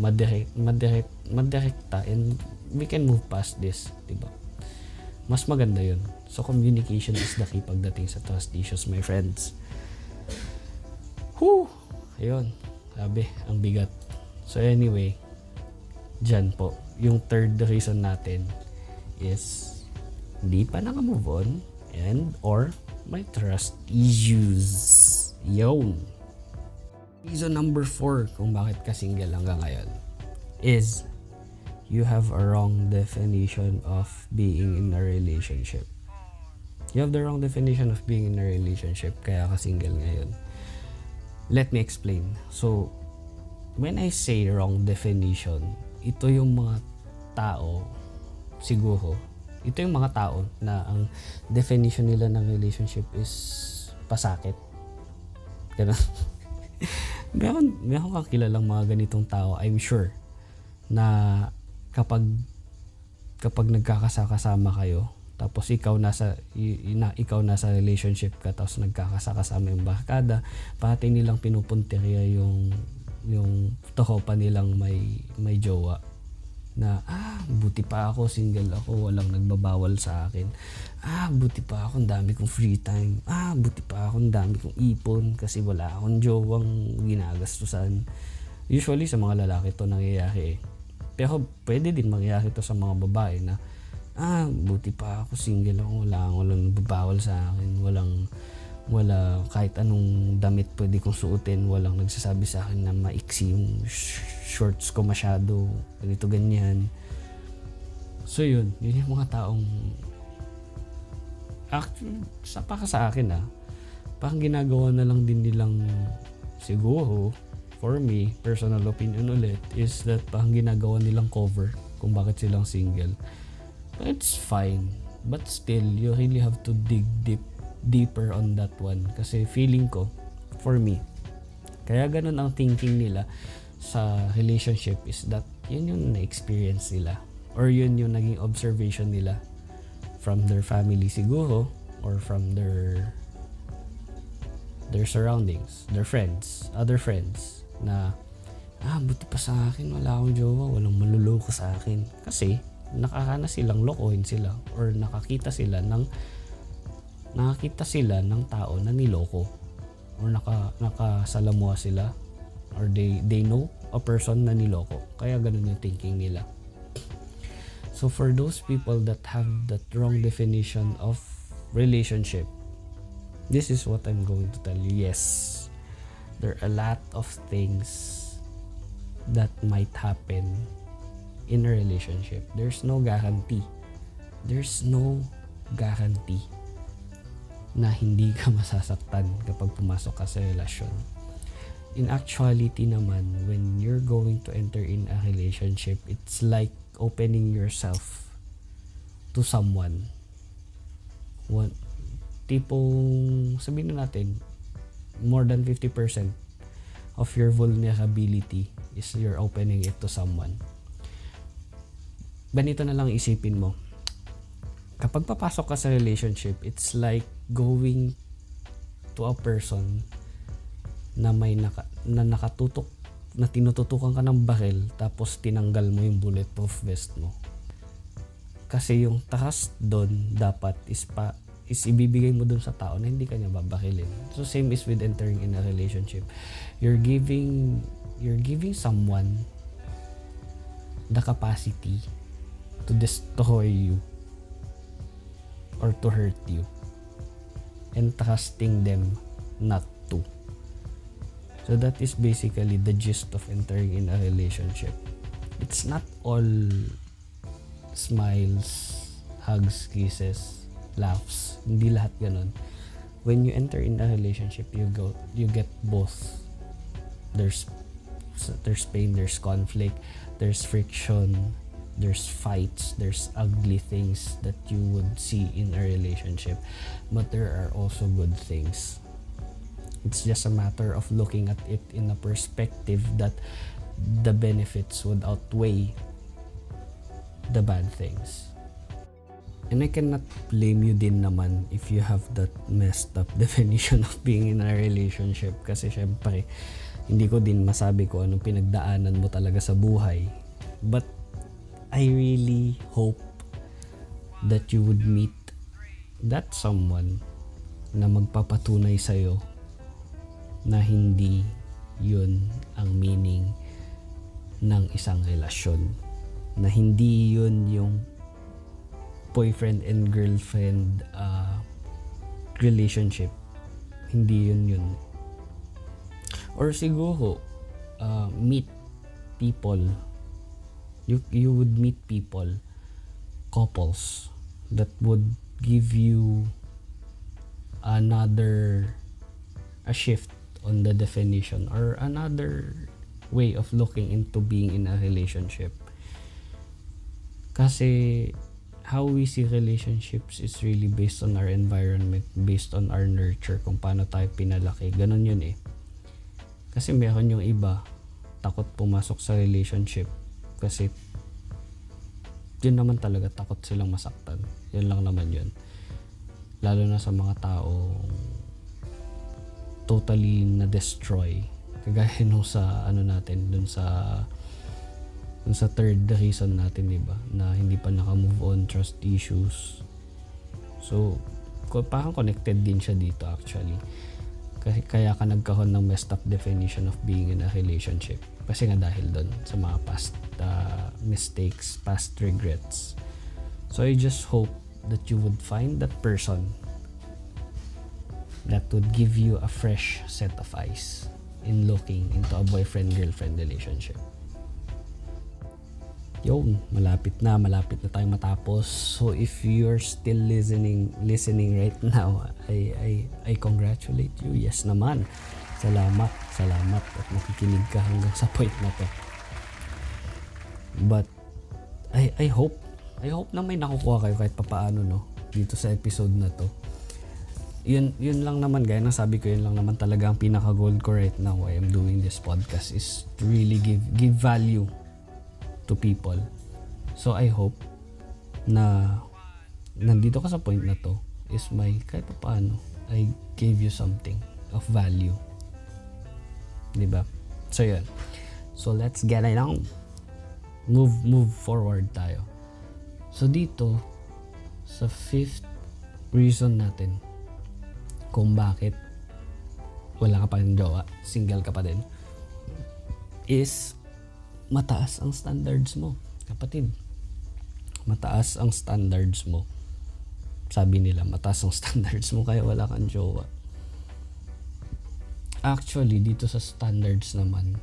madirect, madirect, madirekta and we can move past this, di ba? Mas maganda yun. So, communication is the key pagdating sa trust issues, my friends. Whew! Ayun. Sabi, ang bigat. So, anyway, dyan po. Yung third reason natin is hindi pa naka-move on and or may trust issues. Yun. Reason number four kung bakit ka single hanggang ngayon is you have a wrong definition of being in a relationship. You have the wrong definition of being in a relationship kaya ka single ngayon. Let me explain. So, when I say wrong definition, ito yung mga tao, siguro, ito yung mga tao na ang definition nila ng relationship is pasakit. Ganun. meron, meron kang kilalang mga ganitong tao, I'm sure, na kapag kapag nagkakasakasama kayo, tapos ikaw nasa y- na, ikaw nasa relationship ka tapos nagkakasakasama yung barkada pati nilang pinupuntirya yung yung toho pa nilang may may jowa na ah buti pa ako single ako walang nagbabawal sa akin. Ah buti pa ako ang dami kong free time. Ah buti pa ako ang dami kong ipon kasi wala akong jowang ginagastusan. Usually sa mga lalaki to nangyayari eh pero pwede din mangyayari to sa mga babae na ah, buti pa ako single ako, wala, walang babawal sa akin, walang, wala, kahit anong damit pwede kong suotin, walang nagsasabi sa akin na maiksi yung sh- shorts ko masyado, ganito ganyan. So yun, yun yung mga taong, actually, sa para sa akin ah, parang ginagawa na lang din nilang, siguro, for me, personal opinion ulit, is that parang ginagawa nilang cover kung bakit silang single it's fine. But still, you really have to dig deep deeper on that one. Kasi feeling ko, for me, kaya ganun ang thinking nila sa relationship is that yun yung na-experience nila. Or yun yung naging observation nila from their family siguro or from their their surroundings, their friends, other friends na ah, buti pa sa akin, wala akong jowa, walang maluloko sa akin. Kasi, nakakana silang lokohin sila or nakakita sila ng nakakita sila ng tao na niloko or naka nakasalamuha sila or they they know a person na niloko. Kaya ganun yung thinking nila. So for those people that have that wrong definition of relationship this is what I'm going to tell you. Yes there are a lot of things that might happen in a relationship. There's no guarantee. There's no guarantee na hindi ka masasaktan kapag pumasok ka sa relasyon. In actuality naman, when you're going to enter in a relationship, it's like opening yourself to someone. One, tipong, sabihin na natin, more than 50% of your vulnerability is you're opening it to someone ganito na lang isipin mo. Kapag papasok ka sa relationship, it's like going to a person na may naka, na nakatutok na tinututukan ka ng baril tapos tinanggal mo yung bulletproof vest mo. Kasi yung trust doon dapat is pa is ibibigay mo doon sa tao na hindi kanya babakilin. So same is with entering in a relationship. You're giving you're giving someone the capacity to destroy you or to hurt you and trusting them not to. So that is basically the gist of entering in a relationship. It's not all smiles, hugs, kisses, laughs. Hindi lahat ganun. When you enter in a relationship, you go you get both. There's there's pain, there's conflict, there's friction, there's fights, there's ugly things that you would see in a relationship, but there are also good things. It's just a matter of looking at it in a perspective that the benefits would outweigh the bad things. And I cannot blame you din naman if you have that messed up definition of being in a relationship kasi syempre hindi ko din masabi ko anong pinagdaanan mo talaga sa buhay. But I really hope that you would meet that someone na magpapatunay sa'yo na hindi yun ang meaning ng isang relasyon. na hindi yun yung boyfriend and girlfriend uh, relationship. Hindi yun yun. Or siguro, uh, meet people. You, you would meet people, couples, that would give you another a shift on the definition or another way of looking into being in a relationship. Kasi how we see relationships is really based on our environment, based on our nurture, kung paano tayo pinalaki. Ganon yun eh. Kasi meron yung iba, takot pumasok sa relationship kasi yun naman talaga, takot silang masaktan. Yun lang naman yun. Lalo na sa mga tao totally na-destroy. Kagaya nung sa ano natin, dun sa dun sa third reason natin, di ba? Na hindi pa naka-move on, trust issues. So, parang connected din siya dito actually. Kasi kaya ka nagkaroon ng messed up definition of being in a relationship. Kasi nga dahil doon sa mga past uh, mistakes, past regrets. So I just hope that you would find that person that would give you a fresh set of eyes in looking into a boyfriend-girlfriend relationship yun, malapit na, malapit na tayong matapos. So if you're still listening, listening right now, I, I, I congratulate you. Yes naman. Salamat, salamat at nakikinig ka hanggang sa point na to. But I, I hope, I hope na may nakukuha kayo kahit papaano no dito sa episode na to. Yun, yun lang naman, gaya ng sabi ko, yun lang naman talaga ang pinaka-goal ko right now why I'm doing this podcast is really give, give value to people. So I hope na nandito ka sa point na to is my kahit pa paano I gave you something of value. 'Di ba? So yun. So let's get it on. Move move forward tayo. So dito sa fifth reason natin kung bakit wala ka pa rin jowa, single ka pa din, is mataas ang standards mo. Kapatid, mataas ang standards mo. Sabi nila, mataas ang standards mo kaya wala kang jowa. Actually, dito sa standards naman,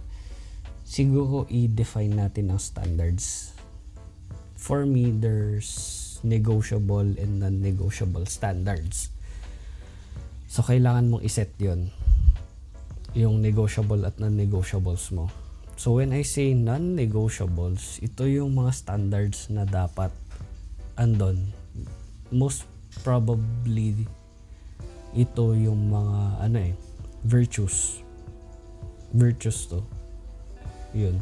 siguro i-define natin ang standards. For me, there's negotiable and non-negotiable standards. So, kailangan mong iset yon yung negotiable at non-negotiables mo So when I say non-negotiables, ito yung mga standards na dapat andon. Most probably ito yung mga ano eh virtues. Virtues to. Yun.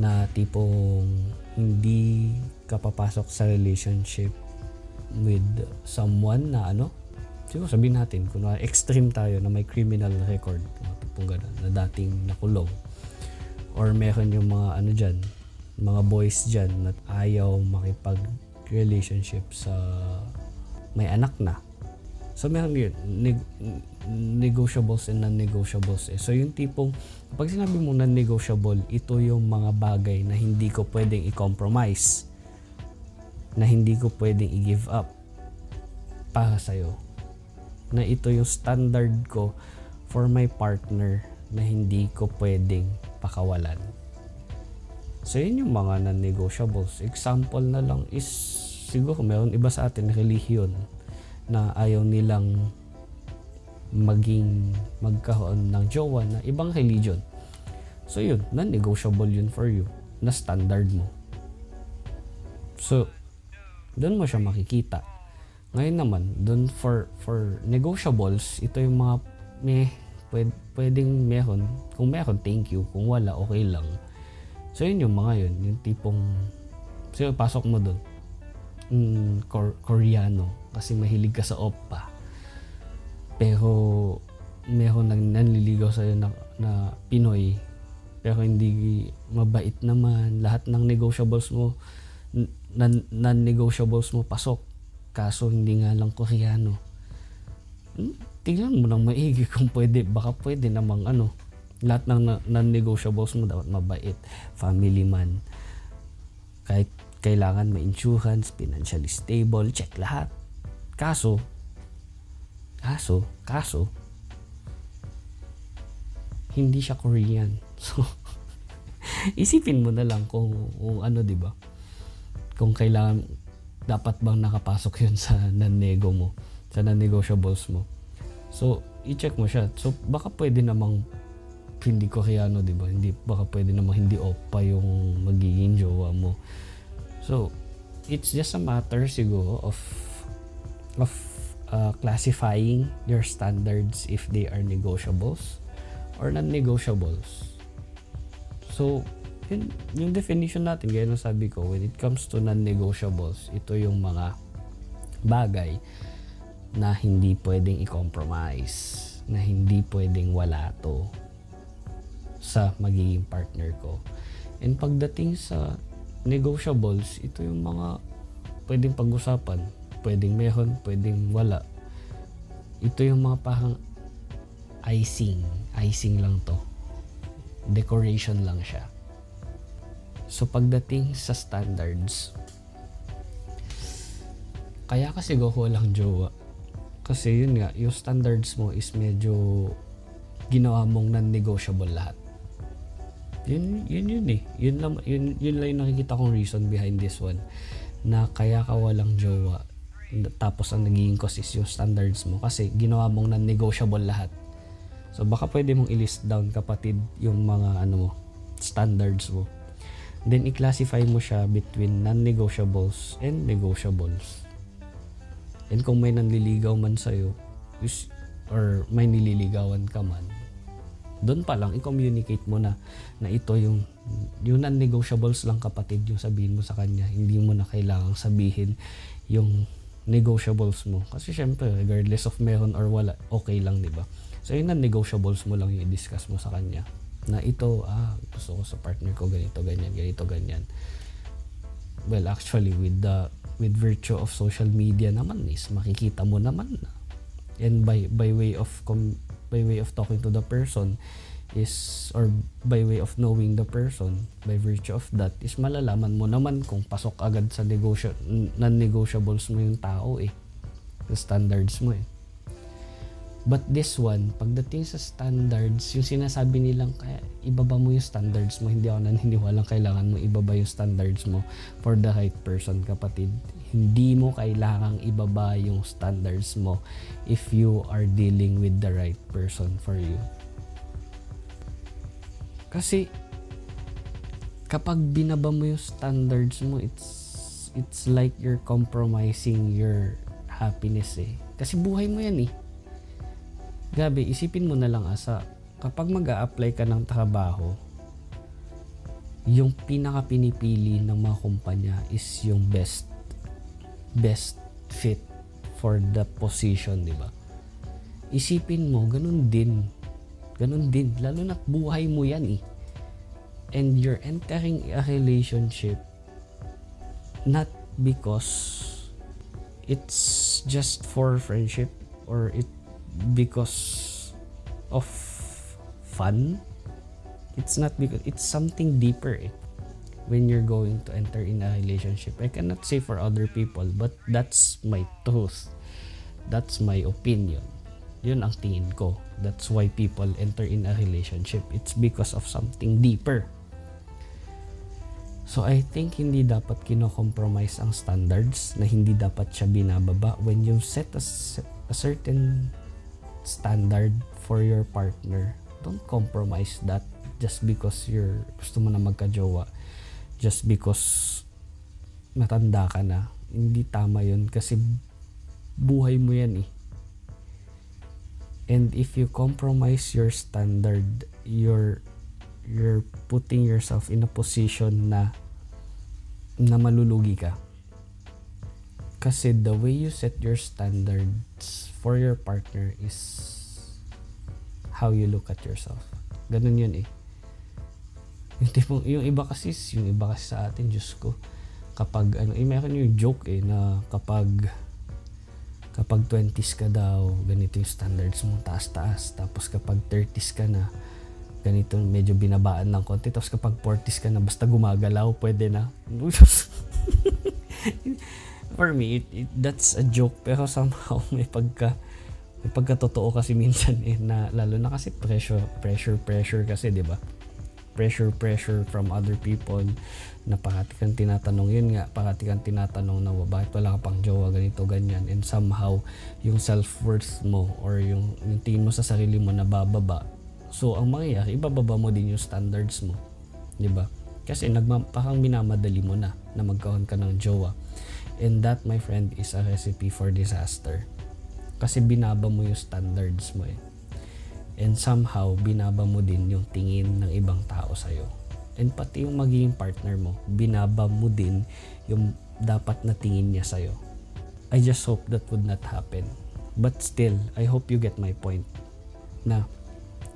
Na tipong hindi ka papasok sa relationship with someone na ano siguro sabihin natin kung extreme tayo na may criminal record tipong ganun, na dating nakulong or meron yung mga ano dyan, mga boys dyan na ayaw makipag relationship sa may anak na. So meron yun, neg- negotiables and non-negotiables eh. So yung tipong, pag sinabi mo non-negotiable, ito yung mga bagay na hindi ko pwedeng i-compromise. Na hindi ko pwedeng i-give up para sa'yo. Na ito yung standard ko for my partner na hindi ko pwedeng pakawalan. So, yun yung mga non-negotiables. Example na lang is, siguro meron iba sa atin, relihiyon, na ayaw nilang maging magkaroon ng jowa na ibang religion. So, yun, non-negotiable yun for you, na standard mo. So, doon mo siya makikita. Ngayon naman, doon for for negotiables, ito yung mga may pwed, pwedeng meron. Kung meron, thank you. Kung wala, okay lang. So, yun yung mga yun. Yung tipong, so, pasok mo doon. Mm, Kor- Koreano. Kasi mahilig ka sa oppa. Pero, meron nang nanliligaw sa'yo na, na Pinoy. Pero hindi mabait naman. Lahat ng negotiables mo, non-negotiables mo pasok. Kaso hindi nga lang Koreano. Hmm? Tingnan mo nang maigi kung pwede. Baka pwede namang ano, lahat ng non-negotiables mo dapat mabait, family man. Kahit kailangan may insurance, financially stable, check lahat. Kaso, kaso, kaso, hindi siya Korean. So, isipin mo na lang kung, kung ano, di ba? Kung kailangan, dapat bang nakapasok yun sa non-nego mo, sa non-negotiables mo. So, i-check mo siya. So, baka pwede namang hindi Koreano, di ba? Hindi, baka pwede namang hindi oppa yung magiging jowa mo. So, it's just a matter siguro of of uh, classifying your standards if they are negotiables or non-negotiables. So, yun, yung definition natin, gaya sabi ko, when it comes to non-negotiables, ito yung mga bagay na hindi pwedeng i-compromise, na hindi pwedeng wala to sa magiging partner ko. And pagdating sa negotiables, ito yung mga pwedeng pag-usapan. Pwedeng meron, pwedeng wala. Ito yung mga parang icing. Icing lang to. Decoration lang siya. So pagdating sa standards, kaya kasi go lang jowa. Kasi yun nga, yung standards mo is medyo ginawa mong non-negotiable lahat. Yun, yun yun eh. Yun lang, yun, yun lang yung nakikita kong reason behind this one. Na kaya ka walang jowa. Tapos ang naging cause is yung standards mo. Kasi ginawa mong non-negotiable lahat. So baka pwede mong i-list down kapatid yung mga ano mo, standards mo. Then i-classify mo siya between non-negotiables and negotiables. And kung may nanliligaw man sa'yo, or may nililigawan ka man, doon pa lang i-communicate mo na na ito yung yung non-negotiables lang kapatid yung sabihin mo sa kanya. Hindi mo na kailangang sabihin yung negotiables mo. Kasi syempre regardless of meron or wala okay lang di ba? So yung non-negotiables mo lang yung i-discuss mo sa kanya na ito ah gusto ko sa partner ko ganito ganyan ganito ganyan. Well actually with the with virtue of social media naman is makikita mo naman na. And by by way of com, by way of talking to the person is or by way of knowing the person by virtue of that is malalaman mo naman kung pasok agad sa negosyo non-negotiables mo yung tao eh. Sa standards mo eh but this one pagdating sa standards yung sinasabi nilang kaya ibaba mo yung standards mo hindi ako naniniwalang kailangan mo ibaba yung standards mo for the right person kapatid hindi mo kailangang ibaba yung standards mo if you are dealing with the right person for you. Kasi kapag binaba mo yung standards mo, it's it's like you're compromising your happiness eh. Kasi buhay mo yan eh. Gabi, isipin mo na lang asa, kapag mag apply ka ng trabaho, yung pinaka pinipili ng mga kumpanya is yung best best fit for the position, di ba? Isipin mo, ganun din. Ganun din. Lalo na buhay mo yan eh. And you're entering a relationship not because it's just for friendship or it because of fun. It's not because it's something deeper eh when you're going to enter in a relationship. I cannot say for other people, but that's my truth. That's my opinion. Yun ang tingin ko. That's why people enter in a relationship. It's because of something deeper. So I think hindi dapat kino-compromise ang standards na hindi dapat siya binababa when you set a, a certain standard for your partner. Don't compromise that just because you're gusto mo na magka-jowa just because matanda ka na. Hindi tama yun kasi buhay mo yan eh. And if you compromise your standard, you're you're putting yourself in a position na na malulugi ka. Kasi the way you set your standards for your partner is how you look at yourself. Ganun yun eh. Yung tipong, yung iba kasi, yung iba kasi sa atin, Diyos ko, kapag, ano, eh, meron yung joke eh, na kapag, kapag 20s ka daw, ganito yung standards mo, taas-taas. Tapos kapag 30s ka na, ganito medyo binabaan ng konti tapos kapag 40s ka na basta gumagalaw pwede na for me it, it, that's a joke pero somehow may pagka may pagkatotoo kasi minsan eh na lalo na kasi pressure pressure pressure kasi 'di ba pressure pressure from other people na parati kang tinatanong yun nga parati kang tinatanong na bakit wala ka pang jowa ganito ganyan and somehow yung self-worth mo or yung, yung tingin mo sa sarili mo na bababa So, ang mangyayari, ibababa mo din yung standards mo. Di ba? Kasi nagma, parang minamadali mo na na magkaroon ka ng jowa. And that, my friend, is a recipe for disaster. Kasi binaba mo yung standards mo eh. And somehow, binaba mo din yung tingin ng ibang tao sa'yo. And pati yung magiging partner mo, binaba mo din yung dapat na tingin niya sa'yo. I just hope that would not happen. But still, I hope you get my point. Na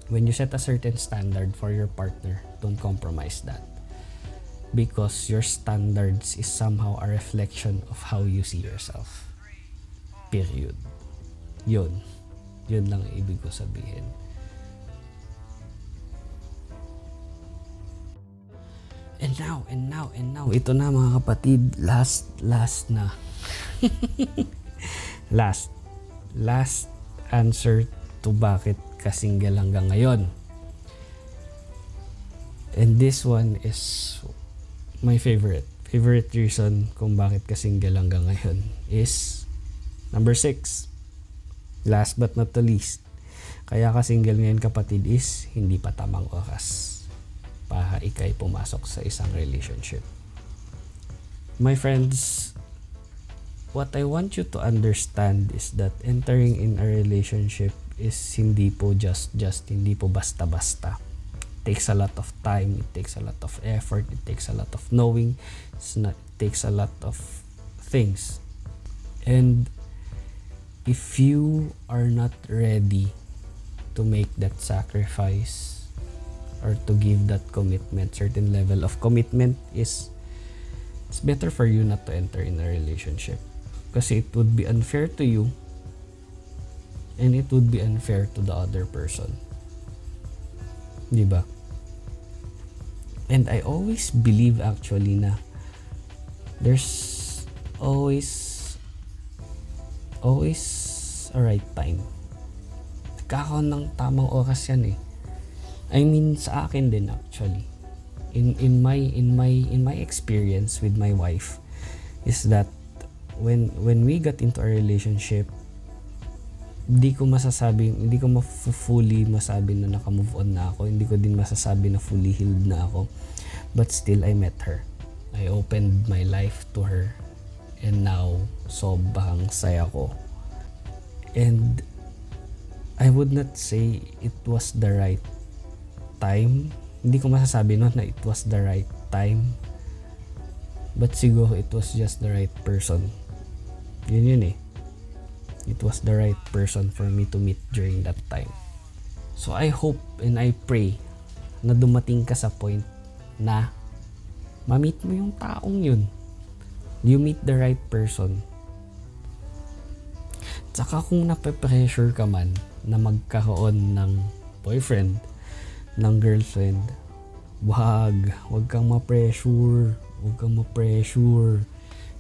when you set a certain standard for your partner, don't compromise that. Because your standards is somehow a reflection of how you see yourself. Period. Yun. Yun lang ibig ko sabihin. And now, and now, and now, ito na mga kapatid, last, last na. last, last answer to bakit ka-single hanggang ngayon. And this one is my favorite. Favorite reason kung bakit ka-single hanggang ngayon is number 6. Last but not the least. Kaya ka-single ngayon kapatid is hindi pa tamang oras para ikay pumasok sa isang relationship. My friends, what I want you to understand is that entering in a relationship is hindi po just just hindi po basta-basta takes a lot of time it takes a lot of effort it takes a lot of knowing it's not, it takes a lot of things and if you are not ready to make that sacrifice or to give that commitment certain level of commitment is it's better for you not to enter in a relationship kasi it would be unfair to you and it would be unfair to the other person. ba? And I always believe actually na there's always always a right time. Kakaon ng tamang oras yan eh. I mean sa akin din actually. In in my in my in my experience with my wife is that when when we got into a relationship hindi ko masasabi, hindi ko ma-fully masabi na naka-move on na ako. Hindi ko din masasabi na fully healed na ako. But still, I met her. I opened my life to her. And now, sobrang saya ko. And I would not say it was the right time. Hindi ko masasabi no na it was the right time. But siguro it was just the right person. Yun yun eh it was the right person for me to meet during that time. So I hope and I pray na dumating ka sa point na ma-meet mo yung taong yun. You meet the right person. Tsaka kung nape-pressure ka man na magkaroon ng boyfriend, ng girlfriend, wag, wag kang ma-pressure, wag kang ma-pressure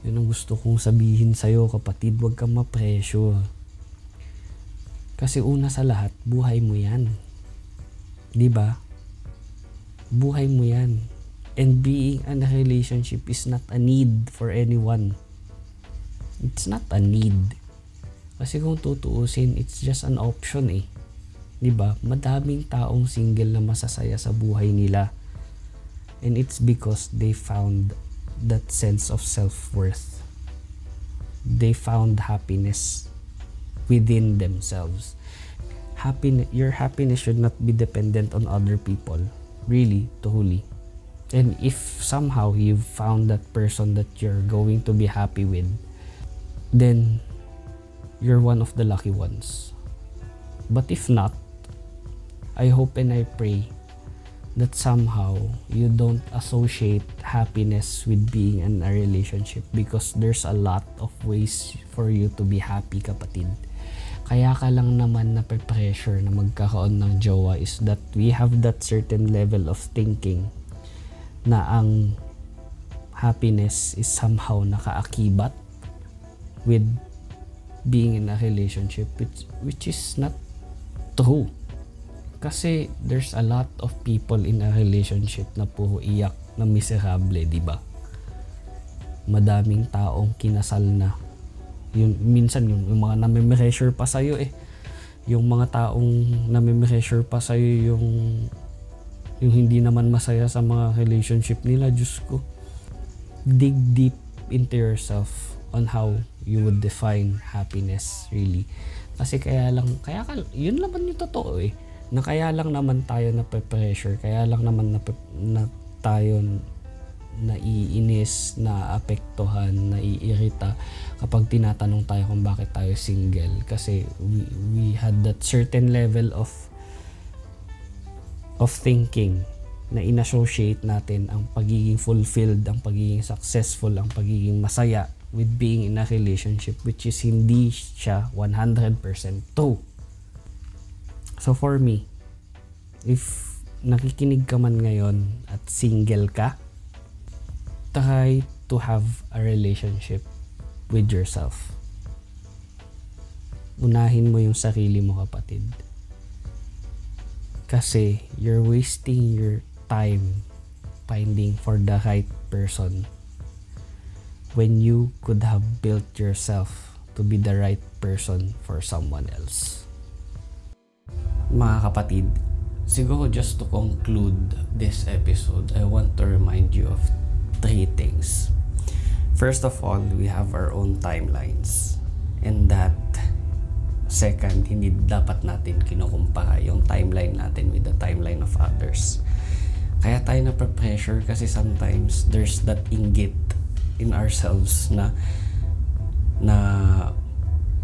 yun ang gusto kong sabihin sa'yo kapatid, huwag kang ma-pressure. Kasi una sa lahat, buhay mo yan. ba? Diba? Buhay mo yan. And being in a relationship is not a need for anyone. It's not a need. Kasi kung tutuusin, it's just an option eh. 'Di ba? Madaming taong single na masasaya sa buhay nila. And it's because they found that sense of self-worth. They found happiness within themselves. Happiness, your happiness should not be dependent on other people, really, truly. And if somehow you've found that person that you're going to be happy with, then you're one of the lucky ones. But if not, I hope and I pray that somehow you don't associate happiness with being in a relationship because there's a lot of ways for you to be happy kapatid. kaya ka lang naman na pressure na magkakaon ng jowa is that we have that certain level of thinking na ang happiness is somehow nakaakibat with being in a relationship which, which is not true. Kasi there's a lot of people in a relationship na puro iyak na miserable, di ba? Madaming taong kinasal na yun, minsan yung, yung mga nami-measure pa sa'yo eh. Yung mga taong nami-measure pa sa'yo yung yung hindi naman masaya sa mga relationship nila, Diyos ko. Dig deep into yourself on how you would define happiness really. Kasi kaya lang, kaya ka, yun naman yung totoo eh. Na kaya lang naman tayo na pressure, kaya lang naman na, na tayo naiinis, na apektuhan, naiirita kapag tinatanong tayo kung bakit tayo single kasi we, we had that certain level of of thinking na inassociate natin ang pagiging fulfilled, ang pagiging successful, ang pagiging masaya with being in a relationship which is hindi siya 100% true. So for me, if nakikinig ka man ngayon at single ka, try to have a relationship with yourself. Unahin mo yung sarili mo kapatid. Kasi you're wasting your time finding for the right person when you could have built yourself to be the right person for someone else. Mga kapatid, siguro just to conclude this episode, I want to remind you of three things. First of all, we have our own timelines. And that, second, hindi dapat natin kinukumpara yung timeline natin with the timeline of others. Kaya tayo na pressure kasi sometimes there's that inggit in ourselves na na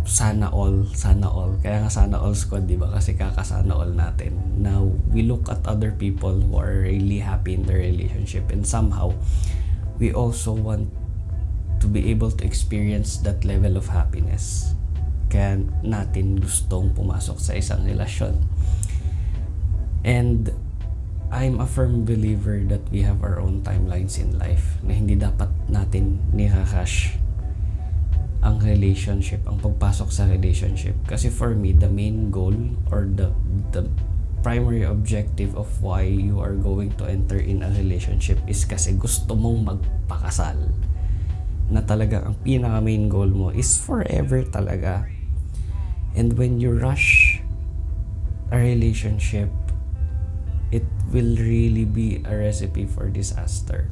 sana all, sana all. Kaya nga sana all squad, di ba? Kasi kakasana all natin. Now, we look at other people who are really happy in their relationship and somehow, we also want to be able to experience that level of happiness. Kaya natin gustong pumasok sa isang relasyon. And I'm a firm believer that we have our own timelines in life na hindi dapat natin nirarush ang relationship, ang pagpasok sa relationship. Kasi for me, the main goal or the the primary objective of why you are going to enter in a relationship is kasi gusto mong magpakasal. Na talaga ang pinaka main goal mo is forever talaga. And when you rush a relationship, it will really be a recipe for disaster.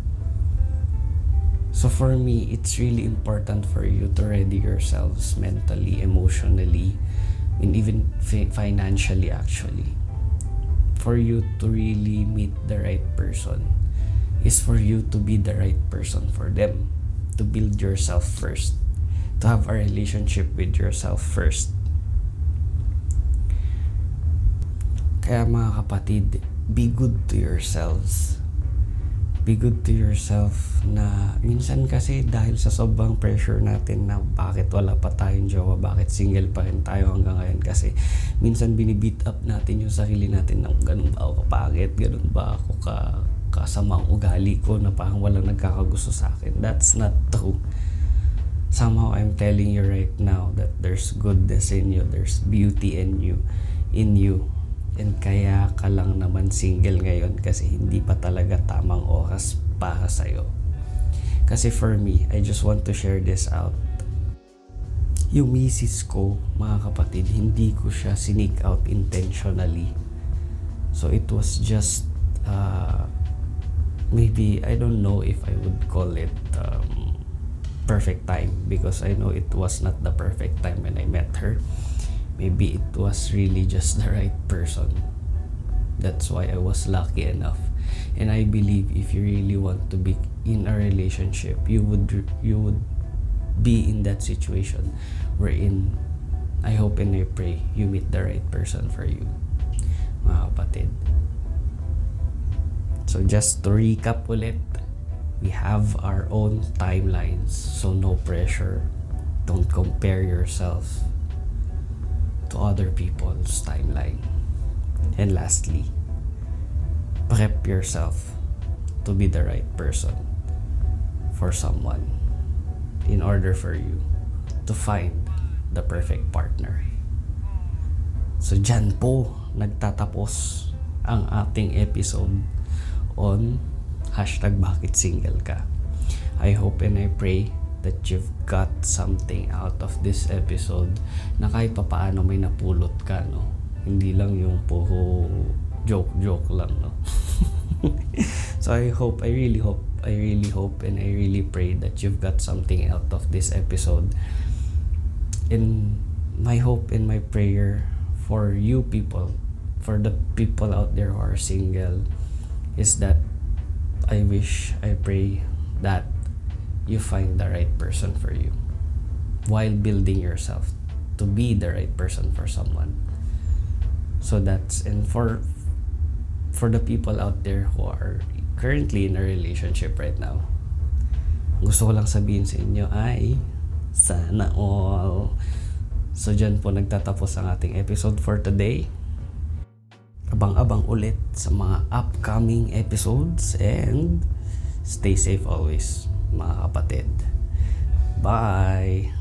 So for me, it's really important for you to ready yourselves mentally, emotionally, and even financially actually. For you to really meet the right person is for you to be the right person for them. To build yourself first. To have a relationship with yourself first. Kaya mga kapatid be good to yourselves be good to yourself na minsan kasi dahil sa sobrang pressure natin na bakit wala pa tayong jowa, bakit single pa rin tayo hanggang ngayon kasi minsan binibeat up natin yung sarili natin ng ganun ba ako kapagit, ganun ba ako ka kasamang ugali ko na parang walang nagkakagusto sa akin. That's not true. Somehow I'm telling you right now that there's goodness in you, there's beauty in you, in you And kaya ka lang naman single ngayon kasi hindi pa talaga tamang oras para sa'yo. Kasi for me, I just want to share this out. Yung misis ko, mga kapatid, hindi ko siya sneak out intentionally. So it was just, uh, maybe, I don't know if I would call it um, perfect time because I know it was not the perfect time when I met her maybe it was really just the right person. That's why I was lucky enough. And I believe if you really want to be in a relationship you would you would be in that situation wherein I hope and I pray you meet the right person for you mga kapatid. So just to recap ulit we have our own timelines. So no pressure. Don't compare yourself to other people's timeline. And lastly, prep yourself to be the right person for someone in order for you to find the perfect partner. So dyan po nagtatapos ang ating episode on hashtag bakit single ka. I hope and I pray that you've got something out of this episode na kahit pa paano may napulot ka, no? Hindi lang yung puro joke-joke lang, no? so I hope, I really hope, I really hope and I really pray that you've got something out of this episode. And my hope and my prayer for you people, for the people out there who are single, is that I wish, I pray that you find the right person for you while building yourself to be the right person for someone. So that's and for for the people out there who are currently in a relationship right now. Gusto ko lang sabihin sa inyo ay sana all So dyan po nagtatapos ang ating episode for today. Abang-abang ulit sa mga upcoming episodes and stay safe always mga kapatid. Bye!